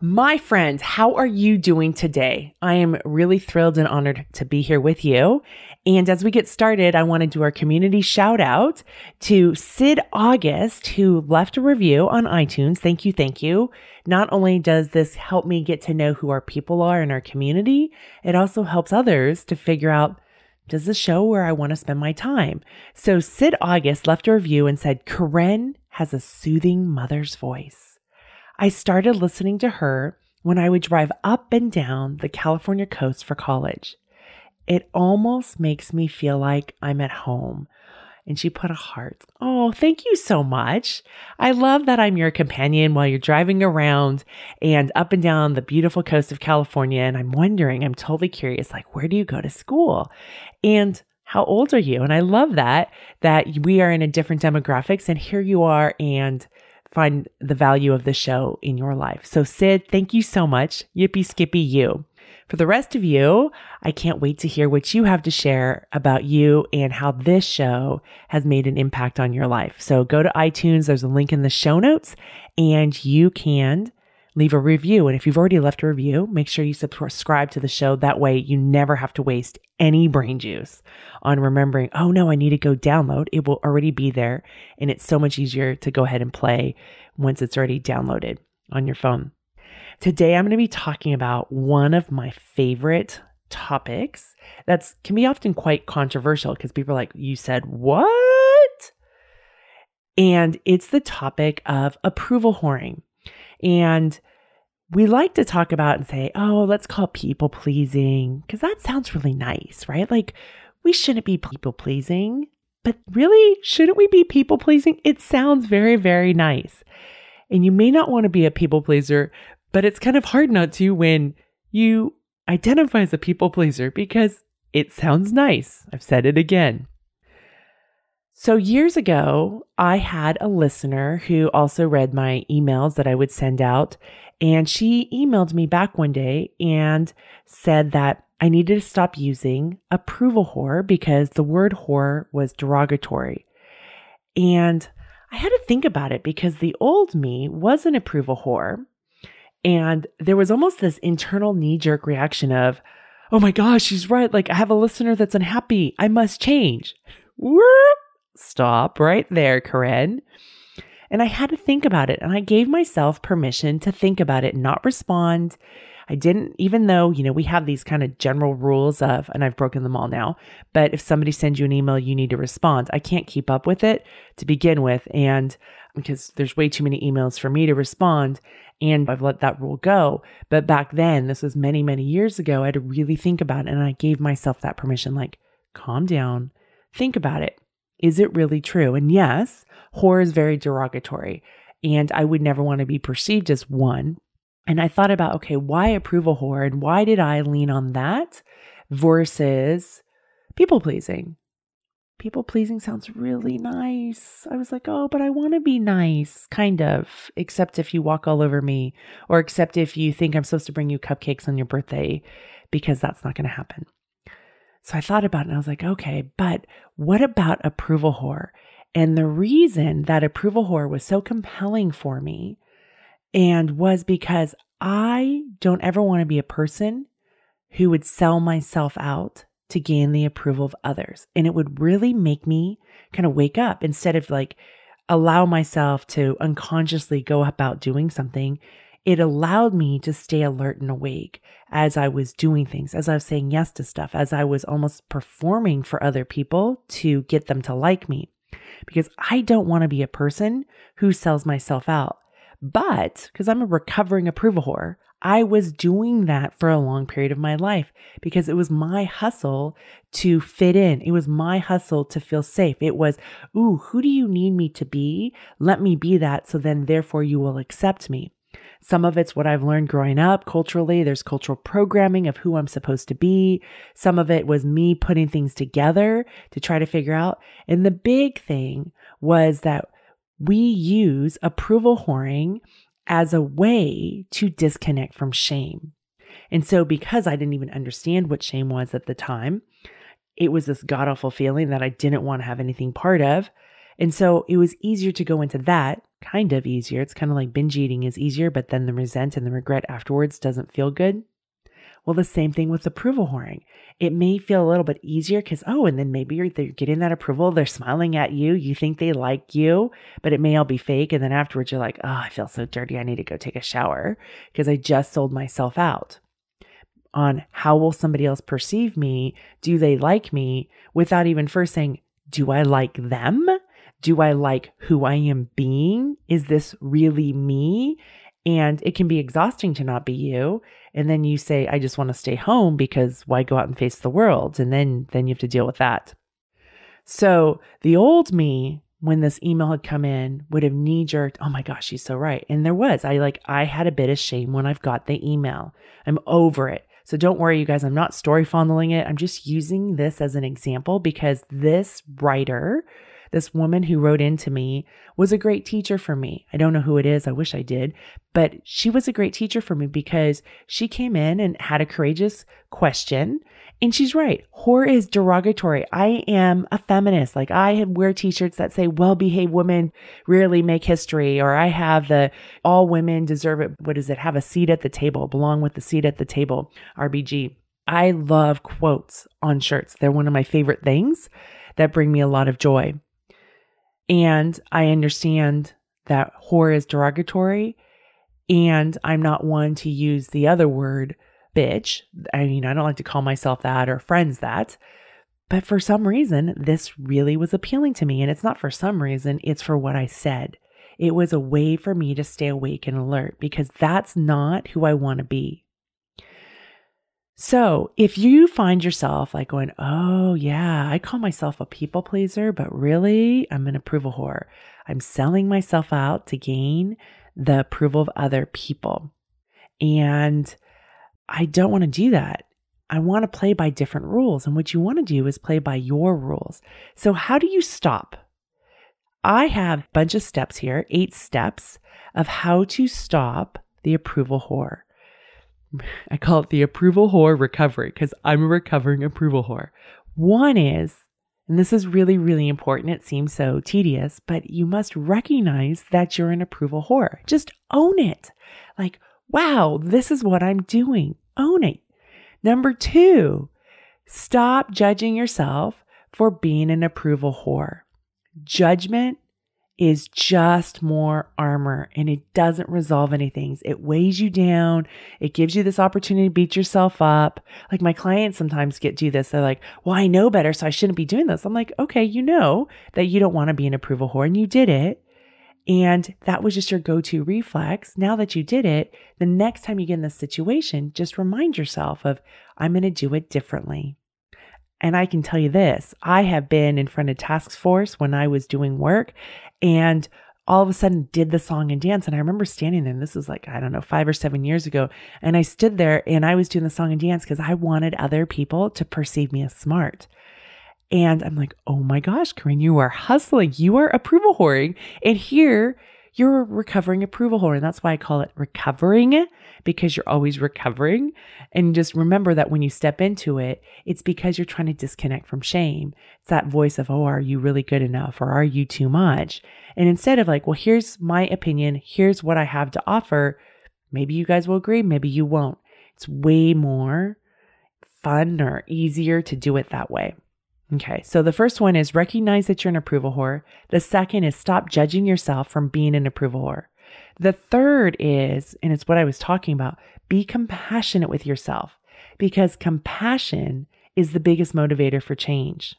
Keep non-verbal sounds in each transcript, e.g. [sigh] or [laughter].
My friends, how are you doing today? I am really thrilled and honored to be here with you. And as we get started, I want to do our community shout out to Sid August, who left a review on iTunes. Thank you. Thank you. Not only does this help me get to know who our people are in our community, it also helps others to figure out does this show where I want to spend my time? So Sid August left a review and said, Karen has a soothing mother's voice. I started listening to her when I would drive up and down the California coast for college. It almost makes me feel like I'm at home. And she put a heart. Oh, thank you so much. I love that I'm your companion while you're driving around and up and down the beautiful coast of California. And I'm wondering, I'm totally curious, like, where do you go to school? And how old are you? And I love that, that we are in a different demographics and here you are and find the value of the show in your life. So Sid, thank you so much. Yippee skippy you. For the rest of you, I can't wait to hear what you have to share about you and how this show has made an impact on your life. So go to iTunes, there's a link in the show notes, and you can leave a review. And if you've already left a review, make sure you subscribe to the show. That way you never have to waste any brain juice on remembering, oh no, I need to go download. It will already be there. And it's so much easier to go ahead and play once it's already downloaded on your phone. Today, I'm going to be talking about one of my favorite topics that's can be often quite controversial because people are like, you said what? And it's the topic of approval whoring. And we like to talk about and say, oh, let's call people pleasing because that sounds really nice, right? Like we shouldn't be people pleasing, but really, shouldn't we be people pleasing? It sounds very, very nice. And you may not want to be a people pleaser, but it's kind of hard not to when you identify as a people pleaser because it sounds nice. I've said it again. So, years ago, I had a listener who also read my emails that I would send out. And she emailed me back one day and said that I needed to stop using approval whore because the word whore was derogatory. And I had to think about it because the old me was an approval whore. And there was almost this internal knee jerk reaction of, oh my gosh, she's right. Like, I have a listener that's unhappy. I must change. Whoop. Stop right there, Karen. And I had to think about it. And I gave myself permission to think about it, not respond. I didn't, even though, you know, we have these kind of general rules of, and I've broken them all now, but if somebody sends you an email, you need to respond. I can't keep up with it to begin with. And because there's way too many emails for me to respond. And I've let that rule go. But back then, this was many, many years ago, I had to really think about it. And I gave myself that permission like, calm down, think about it. Is it really true? And yes, whore is very derogatory. And I would never want to be perceived as one. And I thought about, okay, why approval whore? And why did I lean on that versus people pleasing? People pleasing sounds really nice. I was like, oh, but I want to be nice, kind of, except if you walk all over me, or except if you think I'm supposed to bring you cupcakes on your birthday, because that's not going to happen. So I thought about it and I was like, okay, but what about approval whore? And the reason that approval whore was so compelling for me and was because I don't ever want to be a person who would sell myself out to gain the approval of others. And it would really make me kind of wake up instead of like allow myself to unconsciously go about doing something it allowed me to stay alert and awake as I was doing things, as I was saying yes to stuff, as I was almost performing for other people to get them to like me. Because I don't want to be a person who sells myself out. But because I'm a recovering approval whore, I was doing that for a long period of my life because it was my hustle to fit in. It was my hustle to feel safe. It was, ooh, who do you need me to be? Let me be that. So then, therefore, you will accept me. Some of it's what I've learned growing up culturally. There's cultural programming of who I'm supposed to be. Some of it was me putting things together to try to figure out. And the big thing was that we use approval whoring as a way to disconnect from shame. And so, because I didn't even understand what shame was at the time, it was this god awful feeling that I didn't want to have anything part of. And so it was easier to go into that, kind of easier. It's kind of like binge eating is easier, but then the resent and the regret afterwards doesn't feel good. Well, the same thing with approval whoring. It may feel a little bit easier because, oh, and then maybe you're, they're getting that approval. They're smiling at you. You think they like you, but it may all be fake. And then afterwards, you're like, oh, I feel so dirty. I need to go take a shower because I just sold myself out on how will somebody else perceive me? Do they like me? Without even first saying, do I like them? Do I like who I am being? Is this really me? And it can be exhausting to not be you. And then you say, I just want to stay home because why go out and face the world? And then, then you have to deal with that. So the old me, when this email had come in, would have knee jerked, oh my gosh, she's so right. And there was, I like, I had a bit of shame when I've got the email. I'm over it. So don't worry, you guys, I'm not story fondling it. I'm just using this as an example because this writer this woman who wrote into me was a great teacher for me. I don't know who it is. I wish I did, but she was a great teacher for me because she came in and had a courageous question. And she's right. Whore is derogatory. I am a feminist. Like I wear t-shirts that say well-behaved women rarely make history, or I have the all women deserve it. What is it? Have a seat at the table, belong with the seat at the table. RBG. I love quotes on shirts. They're one of my favorite things that bring me a lot of joy. And I understand that whore is derogatory. And I'm not one to use the other word, bitch. I mean, I don't like to call myself that or friends that. But for some reason, this really was appealing to me. And it's not for some reason, it's for what I said. It was a way for me to stay awake and alert because that's not who I want to be. So if you find yourself like going, oh, yeah, I call myself a people pleaser, but really I'm an approval whore. I'm selling myself out to gain the approval of other people. And I don't want to do that. I want to play by different rules. And what you want to do is play by your rules. So, how do you stop? I have a bunch of steps here, eight steps of how to stop the approval whore. [laughs] I call it the approval whore recovery because I'm a recovering approval whore. One is, and this is really, really important. It seems so tedious, but you must recognize that you're an approval whore. Just own it. Like, wow, this is what I'm doing. Own it. Number two, stop judging yourself for being an approval whore. Judgment is just more armor and it doesn't resolve anything. It weighs you down. It gives you this opportunity to beat yourself up. Like my clients sometimes get do this. They're like, well, I know better, so I shouldn't be doing this. I'm like, okay, you know that you don't want to be an approval whore and you did it. And that was just your go to reflex. Now that you did it, the next time you get in this situation, just remind yourself of, I'm going to do it differently. And I can tell you this I have been in front of task force when I was doing work and all of a sudden did the song and dance. And I remember standing there, and this was like, I don't know, five or seven years ago. And I stood there and I was doing the song and dance because I wanted other people to perceive me as smart. And I'm like, oh my gosh, Corinne, you are hustling. You are approval whoring. And here you're a recovering approval whore. And that's why I call it recovering because you're always recovering. And just remember that when you step into it, it's because you're trying to disconnect from shame. It's that voice of, oh, are you really good enough or are you too much? And instead of like, well, here's my opinion, here's what I have to offer, maybe you guys will agree, maybe you won't. It's way more fun or easier to do it that way. Okay, so the first one is recognize that you're an approval whore. The second is stop judging yourself from being an approval whore. The third is, and it's what I was talking about, be compassionate with yourself because compassion is the biggest motivator for change.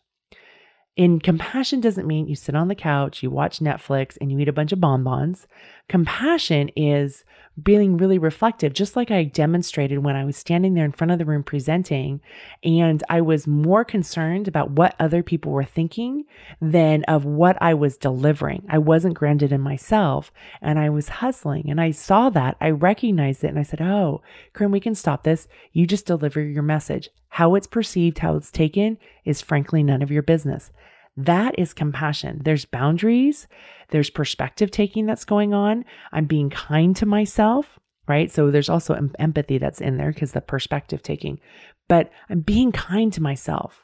And compassion doesn't mean you sit on the couch, you watch Netflix, and you eat a bunch of bonbons. Compassion is being really reflective, just like I demonstrated when I was standing there in front of the room presenting. And I was more concerned about what other people were thinking than of what I was delivering. I wasn't grounded in myself and I was hustling. And I saw that, I recognized it, and I said, Oh, Corinne, we can stop this. You just deliver your message. How it's perceived, how it's taken is frankly none of your business. That is compassion. There's boundaries, there's perspective taking that's going on. I'm being kind to myself, right? So there's also em- empathy that's in there because the perspective taking, but I'm being kind to myself,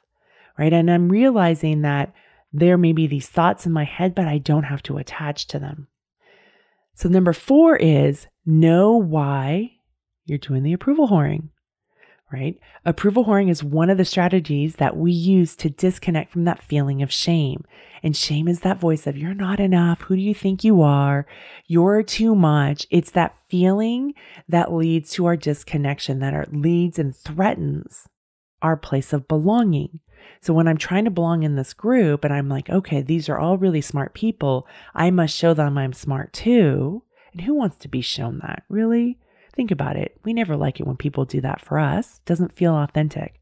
right? And I'm realizing that there may be these thoughts in my head, but I don't have to attach to them. So, number four is know why you're doing the approval whoring right? Approval whoring is one of the strategies that we use to disconnect from that feeling of shame. And shame is that voice of, you're not enough. Who do you think you are? You're too much. It's that feeling that leads to our disconnection, that leads and threatens our place of belonging. So when I'm trying to belong in this group and I'm like, okay, these are all really smart people, I must show them I'm smart too. And who wants to be shown that? Really? Think about it. We never like it when people do that for us. It doesn't feel authentic.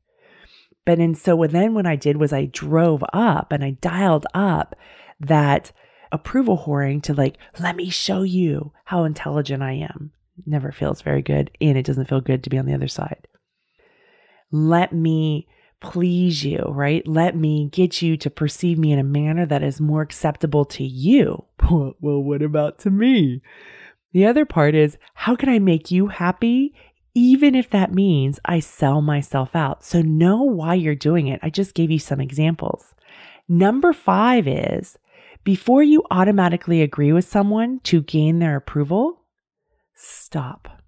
But and so then what I did was I drove up and I dialed up that approval whoring to like, let me show you how intelligent I am. Never feels very good. And it doesn't feel good to be on the other side. Let me please you, right? Let me get you to perceive me in a manner that is more acceptable to you. [laughs] well, what about to me? The other part is how can I make you happy? Even if that means I sell myself out. So know why you're doing it. I just gave you some examples. Number five is before you automatically agree with someone to gain their approval, stop.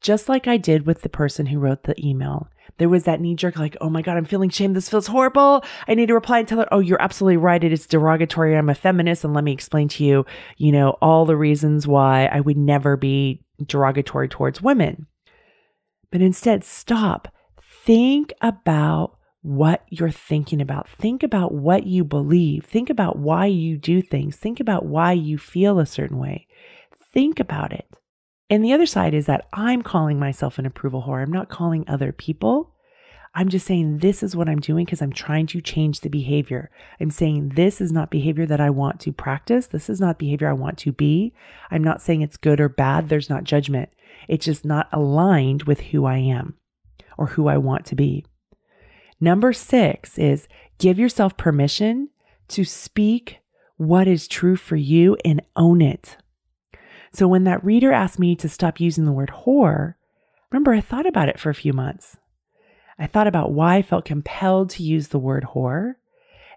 Just like I did with the person who wrote the email, there was that knee jerk, like, oh my God, I'm feeling shame. This feels horrible. I need to reply and tell her, oh, you're absolutely right. It is derogatory. I'm a feminist. And let me explain to you, you know, all the reasons why I would never be derogatory towards women. But instead, stop. Think about what you're thinking about. Think about what you believe. Think about why you do things. Think about why you feel a certain way. Think about it. And the other side is that I'm calling myself an approval whore. I'm not calling other people. I'm just saying this is what I'm doing because I'm trying to change the behavior. I'm saying this is not behavior that I want to practice. This is not behavior I want to be. I'm not saying it's good or bad. There's not judgment. It's just not aligned with who I am or who I want to be. Number six is give yourself permission to speak what is true for you and own it. So when that reader asked me to stop using the word whore, remember, I thought about it for a few months. I thought about why I felt compelled to use the word whore.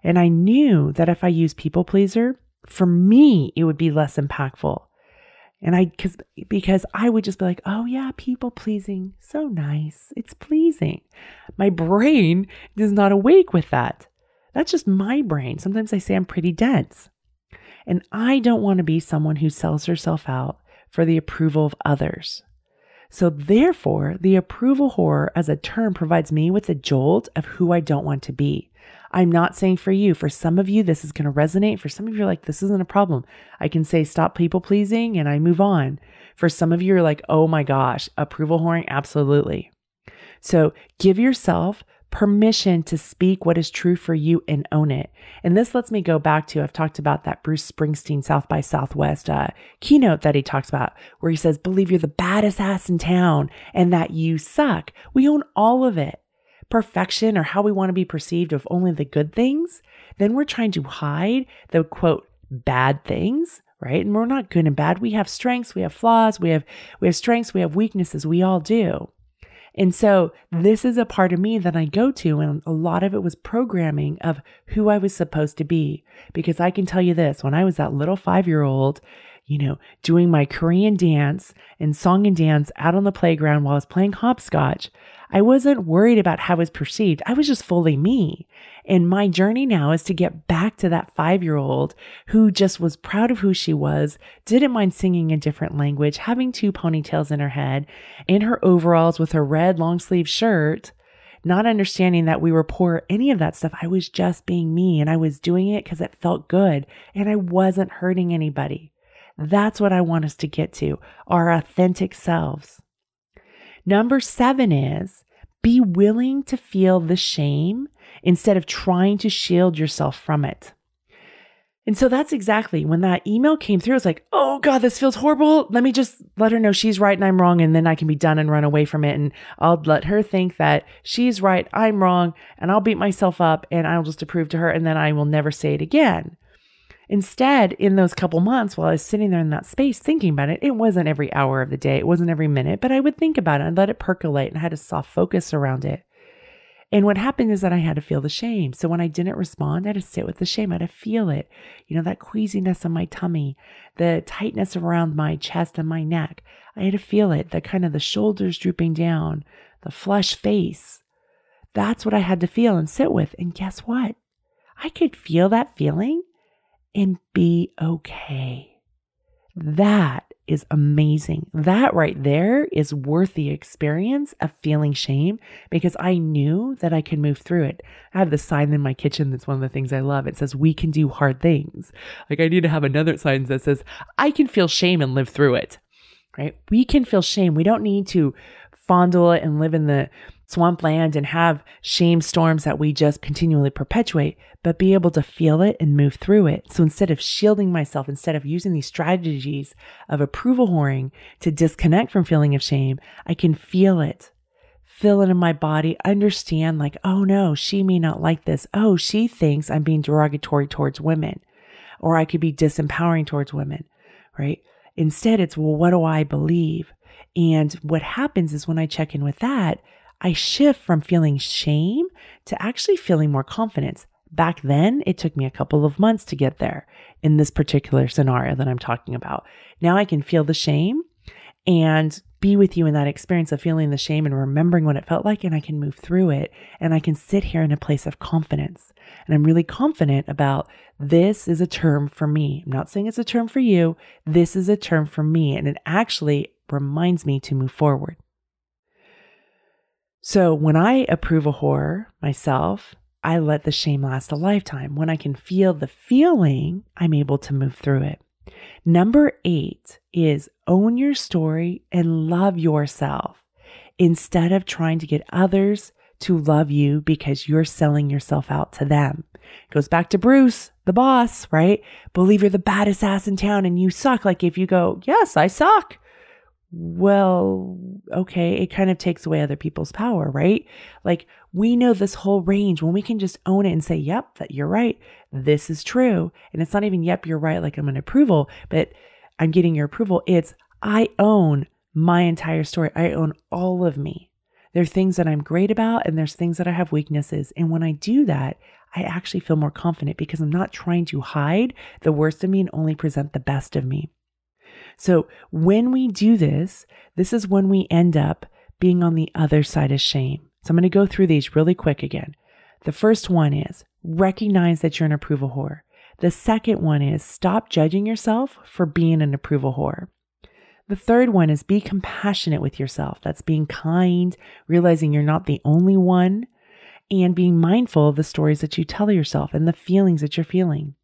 And I knew that if I used people pleaser, for me, it would be less impactful. And I, cause, because I would just be like, oh yeah, people pleasing, so nice. It's pleasing. My brain is not awake with that. That's just my brain. Sometimes I say I'm pretty dense. And I don't want to be someone who sells herself out for the approval of others. So, therefore, the approval whore as a term provides me with a jolt of who I don't want to be. I'm not saying for you, for some of you, this is going to resonate. For some of you, are like, this isn't a problem. I can say stop people pleasing and I move on. For some of you, are like, oh my gosh, approval whoring, absolutely. So, give yourself permission to speak what is true for you and own it. And this lets me go back to I've talked about that Bruce Springsteen South by Southwest uh, keynote that he talks about, where he says, Believe you're the baddest ass in town and that you suck. We own all of it. Perfection or how we want to be perceived of only the good things, then we're trying to hide the quote bad things right and we're not good and bad we have strengths we have flaws we have we have strengths we have weaknesses we all do and so this is a part of me that I go to, and a lot of it was programming of who I was supposed to be. Because I can tell you this when I was that little five year old, you know, doing my Korean dance and song and dance out on the playground while I was playing hopscotch, I wasn't worried about how it was perceived. I was just fully me. And my journey now is to get back to that five year old who just was proud of who she was, didn't mind singing a different language, having two ponytails in her head, in her overalls with her red long sleeve shirt, not understanding that we were poor, any of that stuff. I was just being me and I was doing it because it felt good and I wasn't hurting anybody. That's what I want us to get to our authentic selves. Number seven is be willing to feel the shame instead of trying to shield yourself from it. And so that's exactly when that email came through. I was like, oh God, this feels horrible. Let me just let her know she's right and I'm wrong. And then I can be done and run away from it. And I'll let her think that she's right, I'm wrong. And I'll beat myself up and I'll just approve to her. And then I will never say it again. Instead, in those couple months while I was sitting there in that space thinking about it, it wasn't every hour of the day, it wasn't every minute, but I would think about it and let it percolate and I had a soft focus around it. And what happened is that I had to feel the shame. So when I didn't respond, I had to sit with the shame. I had to feel it. You know, that queasiness in my tummy, the tightness around my chest and my neck. I had to feel it, the kind of the shoulders drooping down, the flush face. That's what I had to feel and sit with. And guess what? I could feel that feeling and be okay. That is amazing. That right there is worth the experience of feeling shame because I knew that I could move through it. I have the sign in my kitchen that's one of the things I love. It says, We can do hard things. Like I need to have another sign that says, I can feel shame and live through it. Right? We can feel shame. We don't need to fondle it and live in the swampland and have shame storms that we just continually perpetuate, but be able to feel it and move through it. So instead of shielding myself, instead of using these strategies of approval whoring to disconnect from feeling of shame, I can feel it. Feel it in my body, understand like, oh no, she may not like this. Oh, she thinks I'm being derogatory towards women, or I could be disempowering towards women, right? Instead, it's, well, what do I believe? And what happens is when I check in with that, I shift from feeling shame to actually feeling more confidence. Back then, it took me a couple of months to get there in this particular scenario that I'm talking about. Now I can feel the shame and be with you in that experience of feeling the shame and remembering what it felt like, and I can move through it. And I can sit here in a place of confidence. And I'm really confident about this is a term for me. I'm not saying it's a term for you. This is a term for me. And it actually reminds me to move forward. So when I approval whore myself, I let the shame last a lifetime. When I can feel the feeling, I'm able to move through it. Number eight is own your story and love yourself instead of trying to get others to love you because you're selling yourself out to them. It goes back to Bruce, the boss, right? Believe you're the baddest ass in town and you suck. Like if you go, yes, I suck well, okay, it kind of takes away other people's power, right? Like we know this whole range when we can just own it and say, yep, that you're right. This is true. And it's not even, yep, you're right. Like I'm an approval, but I'm getting your approval. It's, I own my entire story. I own all of me. There are things that I'm great about and there's things that I have weaknesses. And when I do that, I actually feel more confident because I'm not trying to hide the worst of me and only present the best of me. So when we do this, this is when we end up being on the other side of shame. So I'm going to go through these really quick again. The first one is recognize that you're an approval whore. The second one is stop judging yourself for being an approval whore. The third one is be compassionate with yourself. That's being kind, realizing you're not the only one, and being mindful of the stories that you tell yourself and the feelings that you're feeling.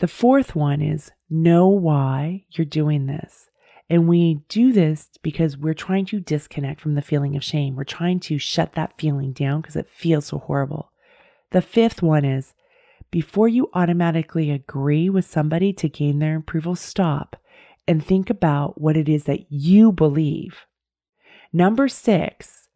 The fourth one is know why you're doing this. And we do this because we're trying to disconnect from the feeling of shame. We're trying to shut that feeling down because it feels so horrible. The fifth one is before you automatically agree with somebody to gain their approval, stop and think about what it is that you believe. Number six,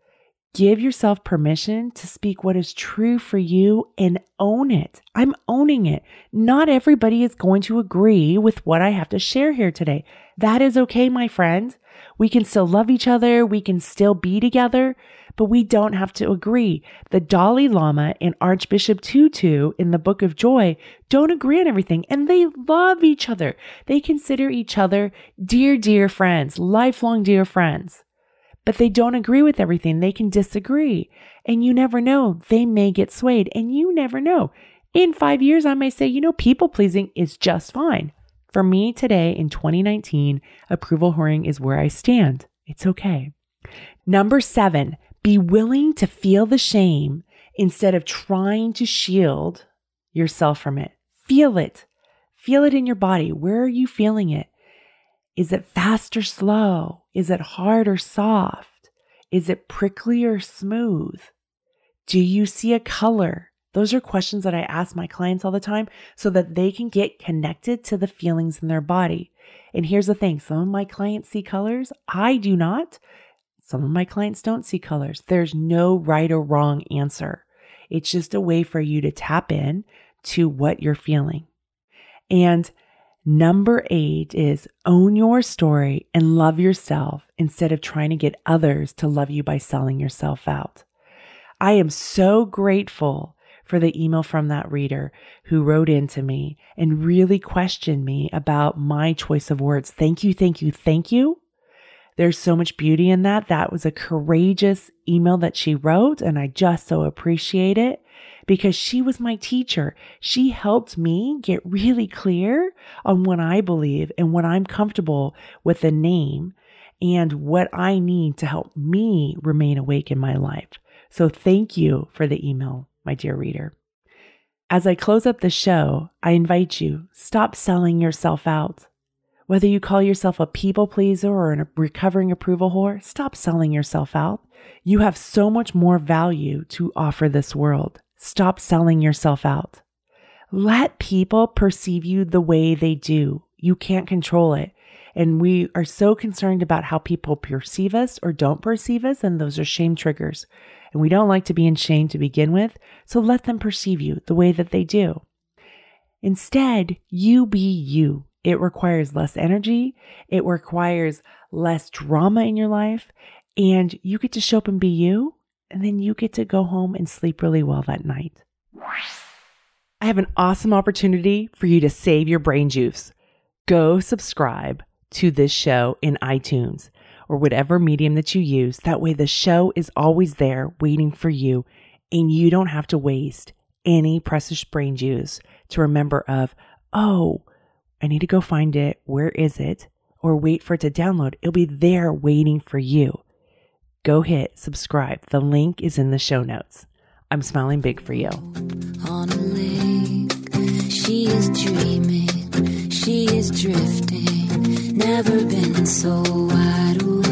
Give yourself permission to speak what is true for you and own it. I'm owning it. Not everybody is going to agree with what I have to share here today. That is okay, my friend. We can still love each other. We can still be together, but we don't have to agree. The Dalai Lama and Archbishop Tutu in the Book of Joy don't agree on everything and they love each other. They consider each other dear, dear friends, lifelong dear friends but they don't agree with everything. They can disagree. And you never know. They may get swayed and you never know. In five years, I may say, you know, people pleasing is just fine. For me today in 2019, approval whoring is where I stand. It's okay. Number seven, Be willing to feel the shame instead of trying to shield yourself from it. Feel it. Feel it in your body. Where are you feeling it? Is it fast or slow? Is it hard or soft? Is it prickly or smooth? Do you see a color? Those are questions that I ask my clients all the time so that they can get connected to the feelings in their body. And here's the thing some of my clients see colors, I do not. Some of my clients don't see colors. There's no right or wrong answer. It's just a way for you to tap in to what you're feeling. And number eight is own your story and love yourself instead of trying to get others to love you by selling yourself out. I am so grateful for the email from that reader who wrote into me and really questioned me about my choice of words. Thank you, thank you, thank you. There's so much beauty in that. That was a courageous email that she wrote, and I just so appreciate it because she was my teacher. She helped me get really clear on what I believe and what I'm comfortable with the name and what I need to help me remain awake in my life. So thank you for the email, my dear reader. As I close up the show, I invite you stop selling yourself out. Whether you call yourself a people pleaser or a recovering approval whore, stop selling yourself out. You have so much more value to offer this world. Stop selling yourself out. Let people perceive you the way they do. You can't control it. And we are so concerned about how people perceive us or don't perceive us, and those are shame triggers. And we don't like to be in shame to begin with, so let them perceive you the way that they do. Instead, you be you. It requires less energy, it requires less drama in your life, and you get to show up and be you, and then you get to go home and sleep really well that night. I have an awesome opportunity for you to save your brain juice. Go subscribe to this show in iTunes or whatever medium that you use. That way, the show is always there waiting for you, and you don't have to waste any precious brain juice to remember of, oh, I need to go find it. Where is it? Or wait for it to download. It'll be there waiting for you. Go hit subscribe. The link is in the show notes. I'm smiling big for you. On a lake, she is dreaming, she is drifting, never been so wild.